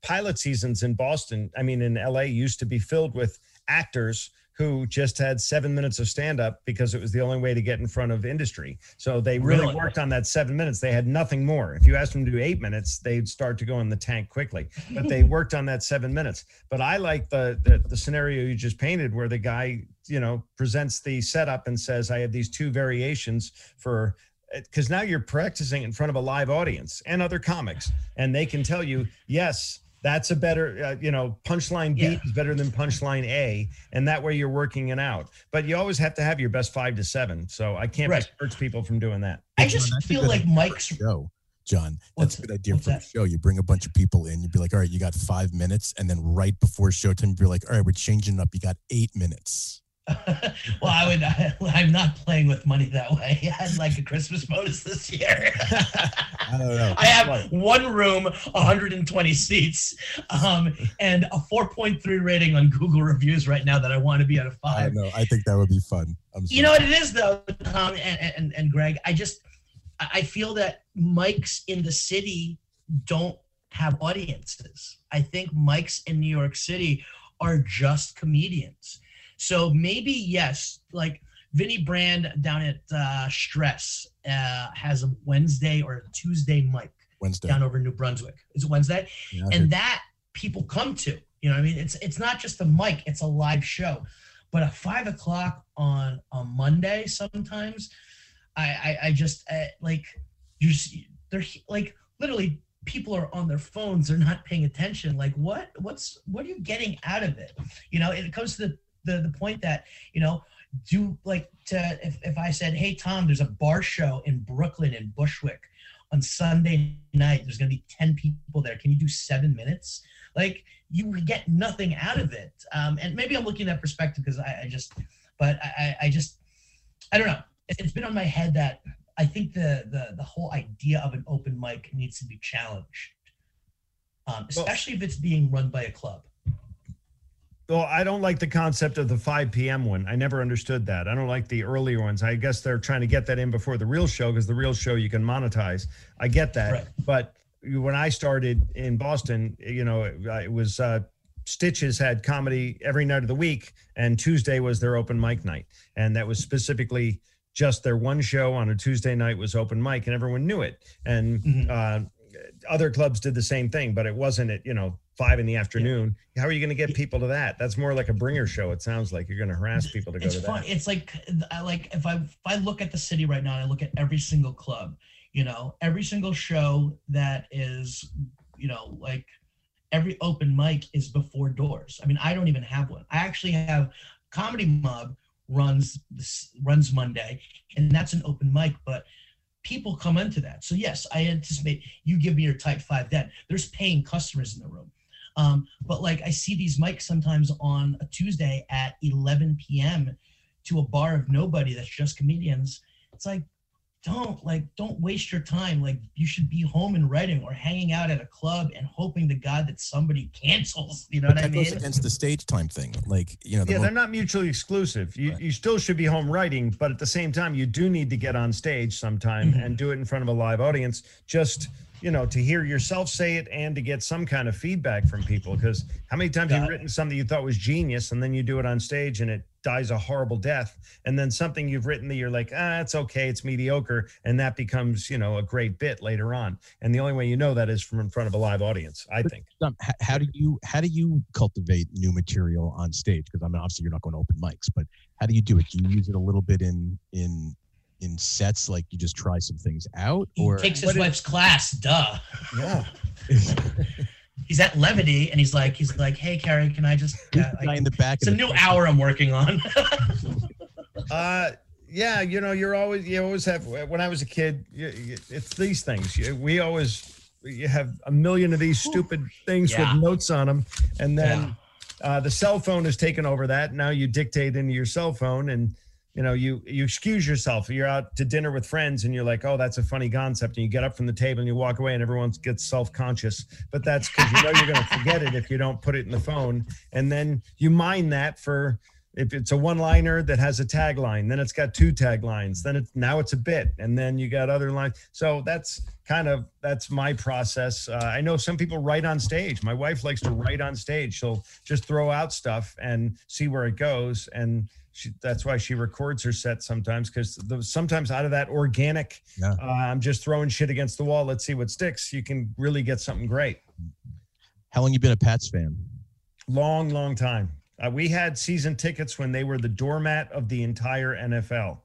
pilot seasons in Boston, I mean, in LA, used to be filled with actors who just had seven minutes of stand up because it was the only way to get in front of industry. So they really, Really? worked on that seven minutes. They had nothing more. If you asked them to do eight minutes, they'd start to go in the tank quickly. But they worked on that seven minutes. But I like the, the the scenario you just painted where the guy, you know, presents the setup and says, I have these two variations for uh, because now you're practicing in front of a live audience and other comics, and they can tell you, yes, that's a better, uh, you know, punchline B Yeah. is better than punchline A, and that way you're working it out. But you always have to have your best five to seven. So I can't Right. discourage people from doing that. I John, just that's feel like idea for a Mike's show, John. What's- That's a good idea for that? a show. You bring a bunch of people in. You'd be like, all right, you got five minutes, and then right before showtime, you're like, all right, we're changing it up. You got eight minutes. well, I would. I, I'm not playing with money that way. I had like a Christmas bonus this year. I don't know. I have one room, 120 seats, um, and a 4.3 rating on Google reviews right now that I want to be at a I five. don't know. I think that would be fun. I'm You know what it is though, Tom and, and, and Greg. I just I I feel that mics in the city don't have audiences. I think mics in New York City are just comedians. So maybe yes, like Vinny Brand down at uh, Stress uh, has a Wednesday or a Tuesday mic Wednesday. down over in New Brunswick. Is it Wednesday? Yeah, I and that people come to. You know, what I mean, it's it's not just a mic; it's a live show. But at five o'clock on a Monday, sometimes I I, I just uh, like you just they're like literally people are on their phones; they're not paying attention. Like what what's what are you getting out of it? You know, it comes to the the, the point that you know do like to if, if I said, hey Tom, there's a bar show in Brooklyn in Bushwick on Sunday night. There's going to be 10 people there. Can you do seven minutes? Like, you would get nothing out of it. Um, and maybe I'm looking at that perspective because I, I just, but I, I- just, I don't know. It, it's been on my head that I think the, the, the whole idea of an open mic needs to be challenged, um, especially if it's being run by a club. Well, I don't like the concept of the 5 p.m. one. I never understood that. I don't like the earlier ones. I guess they're trying to get that in before the real show because the real show you can monetize. I get that. Right. But when I started in Boston, you know, it, it was uh, Stitches had comedy every night of the week, and Tuesday was their open mic night. And that was specifically just their one show on a Tuesday night was open mic, and everyone knew it. And Mhm. uh, other clubs did the same thing, but it wasn't at, you know, five in the afternoon. How are you going to get people to that? That's more like a bringer show. It sounds like you're going to harass people to go it's to fun. that. It's like I like if I if I look at the city right now and I look at every single club, you know, every single show that is, you know, like every open mic is before doors. I mean, I don't even have one. I actually have Comedy Mob runs this runs Monday, and that's an open mic, but people come into that. So yes, I anticipate you give me your type five then. There's paying customers in the room. Um, but like I see these mics sometimes on a Tuesday at 11 p.m. to a bar of nobody that's just comedians. It's like, don't like, don't waste your time. Like you should be home and writing or hanging out at a club and hoping to God that somebody cancels. You know But what I that goes mean? against the stage time thing. Like, you know, the Yeah, mo- they're not mutually exclusive. You Right. you still should be home writing, but at the same time, you do need to get on stage sometime Mhm. and do it in front of a live audience. Just you know, to hear yourself say it and to get some kind of feedback from people. Because how many times you've written something you thought was genius, and then you do it on stage and it dies a horrible death, and then something you've written that you're like, ah, it's okay, it's mediocre, and that becomes you know a great bit later on. And the only way you know that is from in front of a live audience. I think. How do you how do you cultivate new material on stage? Because I mean, obviously you're not going to open mics, but how do you do it? Do you use it a little bit in in in sets, like you just try some things out, He or takes his what is- wife's class, duh. Yeah. He's at Levity and he's like, he's like, hey Kerri, can I just? Who's Yeah, like, in the back? it's a new hour I'm working on. Uh, yeah, you know, you're always you always have. When I was a kid, you, you, it's these things. You- We always you have a million of these stupid things Yeah. with notes on them, and then uh, the cell phone has taken over that. Now you dictate into your cell phone, and you know you you excuse yourself. You're out to dinner with friends, and you're like, "Oh, that's a funny concept," and you get up from the table and you walk away, and everyone gets self conscious. But that's because you know you're going to forget it if you don't put it in the phone, and then you mine that for if it's a one liner that has a tagline then it's got two taglines then it's now it's a bit and then you got other lines. So that's kind of that's my process. Uh, i know some people write on stage. My wife likes to write on stage. She'll just throw out stuff and see where it goes. And she, that's why she records her set sometimes because sometimes out of that organic Yeah. uh, i'm just throwing shit against the wall. Let's see what sticks. You can really get something great. How long you been a Pats fan? long long time. Uh, we had season tickets when they were the doormat of the entire nfl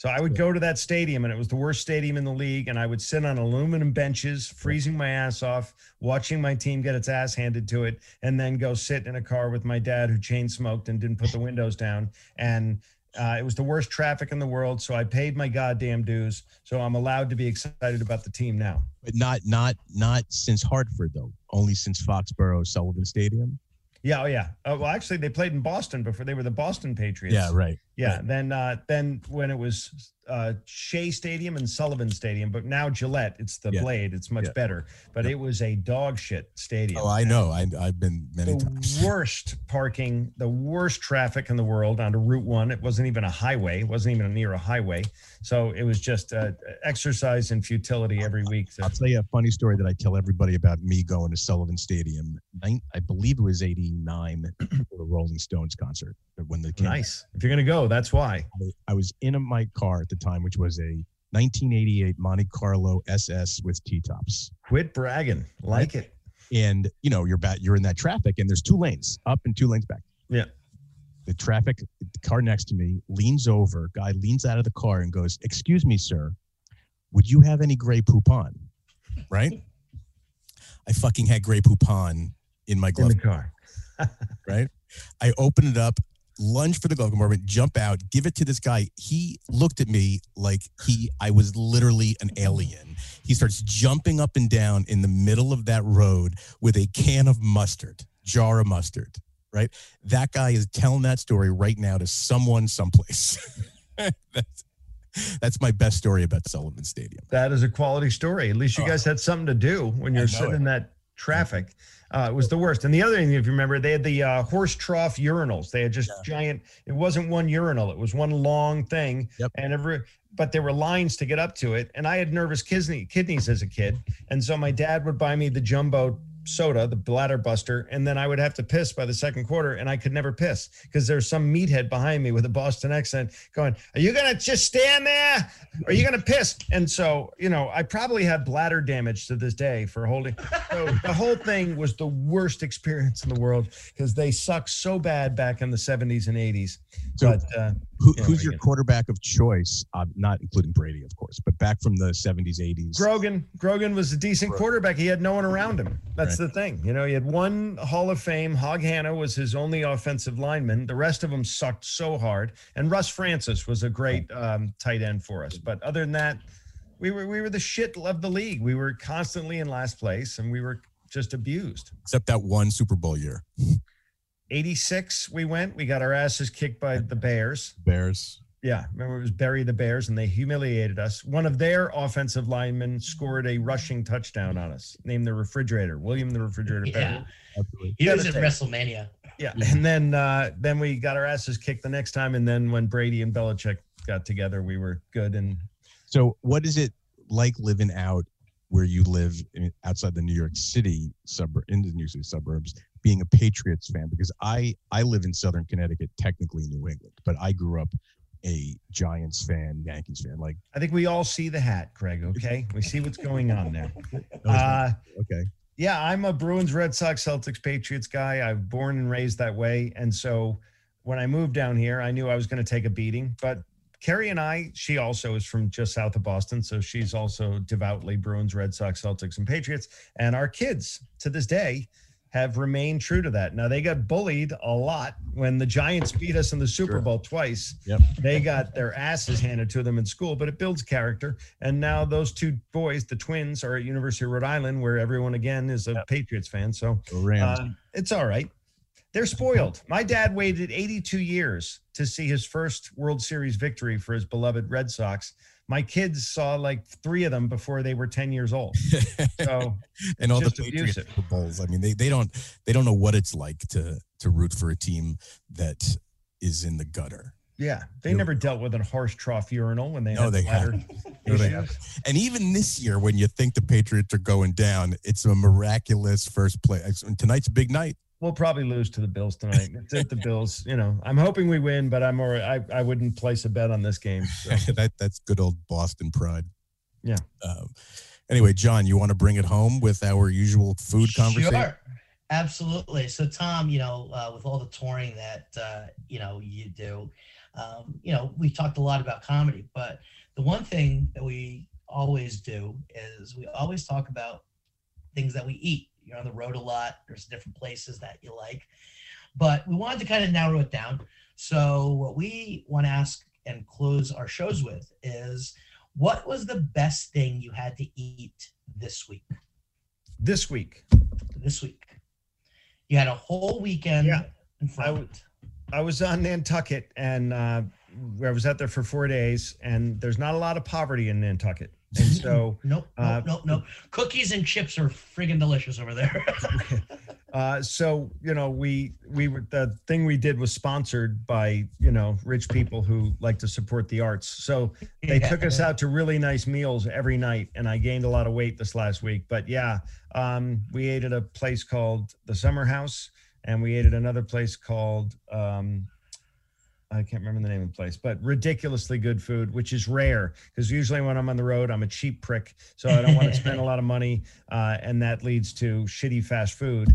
so i would go to that stadium and it was the worst stadium in the league and i would sit on aluminum benches freezing my ass off watching my team get its ass handed to it and then go sit in a car with my dad who chain smoked and didn't put the windows down. And uh, it was the worst traffic in the world so i paid my goddamn dues. So i'm allowed to be excited about the team now. But not not not since Hartford though. Only since Foxborough Sullivan Stadium. yeah oh yeah. Uh, well actually they played in boston before they were the boston patriots. Yeah, right. Yeah. Right. Then uh then when it was uh Shea Stadium and Sullivan Stadium, but now Gillette, it's the Yeah. blade. It's much Yeah. better. But it was a dog shit stadium. Oh, I know. I I've been many the times. worst parking, the worst traffic in the world onto Route One. It wasn't even a highway. It wasn't even near a highway. So it was just uh, exercise in futility every week. So- I'll tell you a funny story that I tell everybody about me going to Sullivan Stadium. Nine, I believe it was '89 for the Rolling Stones concert when they came. nice. If you're gonna go, Oh, that's why. I was in a, my car at the time, which was a 1988 Monte Carlo SS with T-tops. Quit bragging. Like it. And you know, you're back, you're in that traffic, and there's two lanes up and two lanes back. Yeah. The traffic, the car next to me leans over. Guy leans out of the car and goes, "Excuse me, sir, would you have any Grey Poupon?" Right. I fucking had Grey Poupon in my glove In the car. right? I open it up, lunge for the glove compartment, jump out, give it to this guy. He looked at me like he I was literally an alien. He starts jumping up and down in the middle of that road with a can of mustard, jar of mustard, right? That guy is telling that story right now to someone someplace. that's, that's my best story about Sullivan Stadium. That is a quality story. At least you Oh. guys had something to do when you're sitting it. in that traffic. Uh, it was the worst. And the other thing, if you remember, they had the uh, horse trough urinals. They had just giant. It wasn't one urinal. It was one long thing. Yep. And every, but there were lines to get up to it. And I had nervous kidney kidneys as a kid, and so my dad would buy me the jumbo soda, the bladder buster, and then I would have to piss by the second quarter, and I could never piss because there's some meathead behind me with a Boston accent going, "Are you gonna just stand there? Are you gonna piss?" And so, you know, I probably have bladder damage to this day for holding. So the whole thing was the worst experience in the world because they sucked so bad back in the 70s and 80s. So but uh, who, who's your good. quarterback of choice? Uh, not including Brady, of course, but back from the 70s, 80s. Grogan, Grogan was a decent Right. quarterback. He had no one around him. That's Right. the thing. You know, he had one Hall of Fame. Hog Hannah was his only offensive lineman. The rest of them sucked so hard. And Russ Francis was a great um, tight end for us. But other than that, we were we were the shit of the league. We were constantly in last place, and we were just abused. except that one Super Bowl year. 86, we went. We got our asses kicked by the Bears. Bears. Yeah, remember it was Bury the Bears, and they humiliated us. One of their offensive linemen scored a rushing touchdown on us, named the Refrigerator, William the Refrigerator. Yeah. Perry. He was at WrestleMania. Yeah, and then uh, then we got our asses kicked the next time, and then when Brady and Belichick got together, we were good. And So, what is it like living out where you live in, outside the New York City suburb, in the New York City suburbs, being a Patriots fan? Because I I live in Southern Connecticut, technically New England, but I grew up a Giants fan, Yankees fan. Like, I think we all see the hat, Craig. Okay, we see what's going on there. Uh, okay, Yeah, I'm a Bruins, Red Sox, Celtics, Patriots guy. I've born and raised that way. And so when I moved down here, I knew I was going to take a beating. But Kerri and I, she also is from just south of Boston. So she's also devoutly Bruins, Red Sox, Celtics, and Patriots. And our kids to this day, have remained true to that. Now they got bullied a lot when the Giants beat us in the Super Sure. Bowl twice. Yep. They got their asses handed to them in school, but it builds character. And now those two boys, the twins, are at University of Rhode Island, where everyone again is a Yep. Patriots fan. So uh, it's all right. They're spoiled. My dad waited 82 years to see his first World Series victory for his beloved Red Sox. My kids saw like three of them before they were 10 years old. So and all the Patriots. Super Bowls. I mean, they, they don't they don't know what it's like to to root for a team that is in the gutter. yeah, they You're- never dealt with a horse trough urinal when they No, had they bladder No, they issues. And even this year, when you think the Patriots are going down, it's a miraculous first play. Tonight's a big night. We'll probably lose to the Bills tonight. It's at the Bills. You know, I'm hoping we win, but I'm already, I, I wouldn't place a bet on this game. So. that that's good old Boston pride. Yeah. Um, anyway, John, you want to bring it home with our usual food conversation? Sure. Absolutely. So, Tom, you know, uh, with all the touring that, uh, you know, you do, um, you know, we talked a lot about comedy, but the one thing that we always do is we always talk about things that we eat. You're on the road a lot, there's different places that you like, but we wanted to kind of narrow it down. So, what we want to ask and close our shows with is what was the best thing you had to eat this week? This week, this week. You had a whole weekend Yeah. I w- I was on Nantucket and uh, I was out there for four days, and there's not a lot of poverty in Nantucket. And so, nope, uh, nope, nope, nope. Cookies and chips are friggin' delicious over there. uh, so you know, we we were the thing we did was sponsored by you know rich people who like to support the arts. So they Yeah. took us out to really nice meals every night, and I gained a lot of weight this last week. But yeah, um, we ate at a place called the Summer House, and we ate at another place called um, I can't remember the name of the place, but ridiculously good food, which is rare because usually when I'm on the road, I'm a cheap prick, so I don't want to spend a lot of money, uh, and that leads to shitty fast food.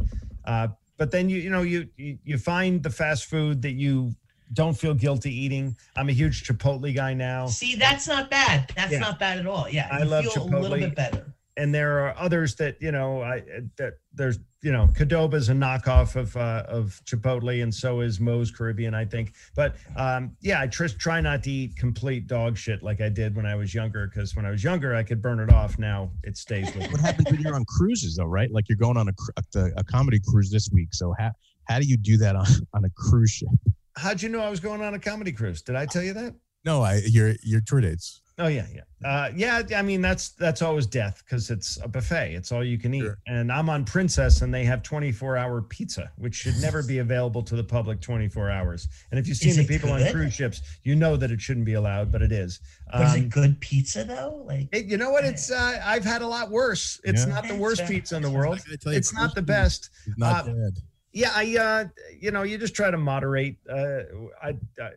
Uh, but then you you know you you find the fast food that you don't feel guilty eating. I'm a huge Chipotle guy now. See, that's not bad. That's Yeah. not bad at all. Yeah, I you love feel a little bit better. And there are others that you know I that there's you know Qdoba is a knockoff of uh, of Chipotle, and so is Moe's Caribbean, I think. But um, yeah, I tr- try not to eat complete dog shit like I did when I was younger, because when I was younger I could burn it off. Now it stays with me. What happens when you're on cruises, though, right? Like you're going on a, a, a comedy cruise this week. So how how do you do that on, on a cruise ship? How'd you know I was going on a comedy cruise? Did I tell you that? No, I your your tour dates. Oh yeah, yeah, uh, yeah. I mean, that's that's always death because it's a buffet. It's all you can eat. Sure. And I'm on Princess, and they have 24 hour pizza, which should never be available to the public 24 hours. And if you've seen Is the it people on cruise ships, you know that it shouldn't be allowed, but it is. But is Um, it good pizza though? Like, it- you know what? It's uh, I've had a lot worse. It's Yeah. not the worst Sure. pizza in the world. I gotta tell you, It's not the best. Not Uh, bad. Yeah, I uh, you know, you just try to moderate. Uh, I, I,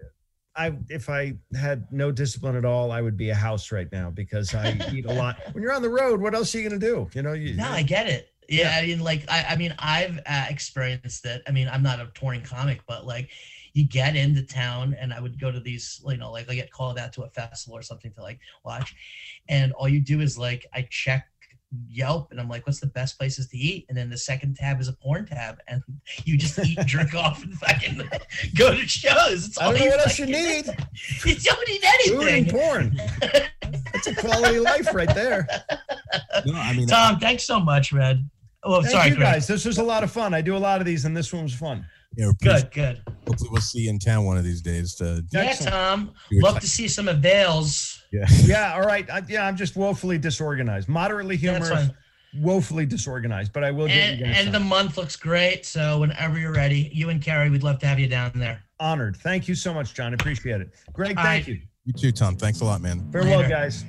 I, if I had no discipline at all, I would be a house right now because I eat a lot. When you're on the road, what else are you gonna do? You know, you, no, I get it. Yeah, I mean, like, I, I mean, I've uh, experienced it. I mean, I'm not a touring comic, but like, you get into town, and I would go to these, you know, like I get called out to a festival or something to like watch, and all you do is like, I check Yelp, and I'm like, what's the best places to eat? And then the second tab is a porn tab, and you just eat, drink off, and fucking go to shows. It's I all don't know what else you need. You don't need Food and anything. porn. That's a quality life right there. No, I mean, Tom, thanks so much, man. Oh, Thank sorry, you Greg. guys. This was a lot of fun. I do a lot of these, and this one was fun. You know, Good, good. Hopefully, we'll see you in town one of these days. To Yeah, Excellent. Tom. Love ti- to see some avails. yeah. Yeah, all right. I, yeah, I'm just woefully disorganized, moderately Yeah, that's humorous, fine. woefully disorganized, but I will get And, you guys and the month looks great. So whenever you're ready, you and Kerri, we'd love to have you down there. honored. Thank you so much, John. Appreciate it. Greg, All thank right. you. You too, Tom. Thanks a lot, man. Farewell, Later. guys.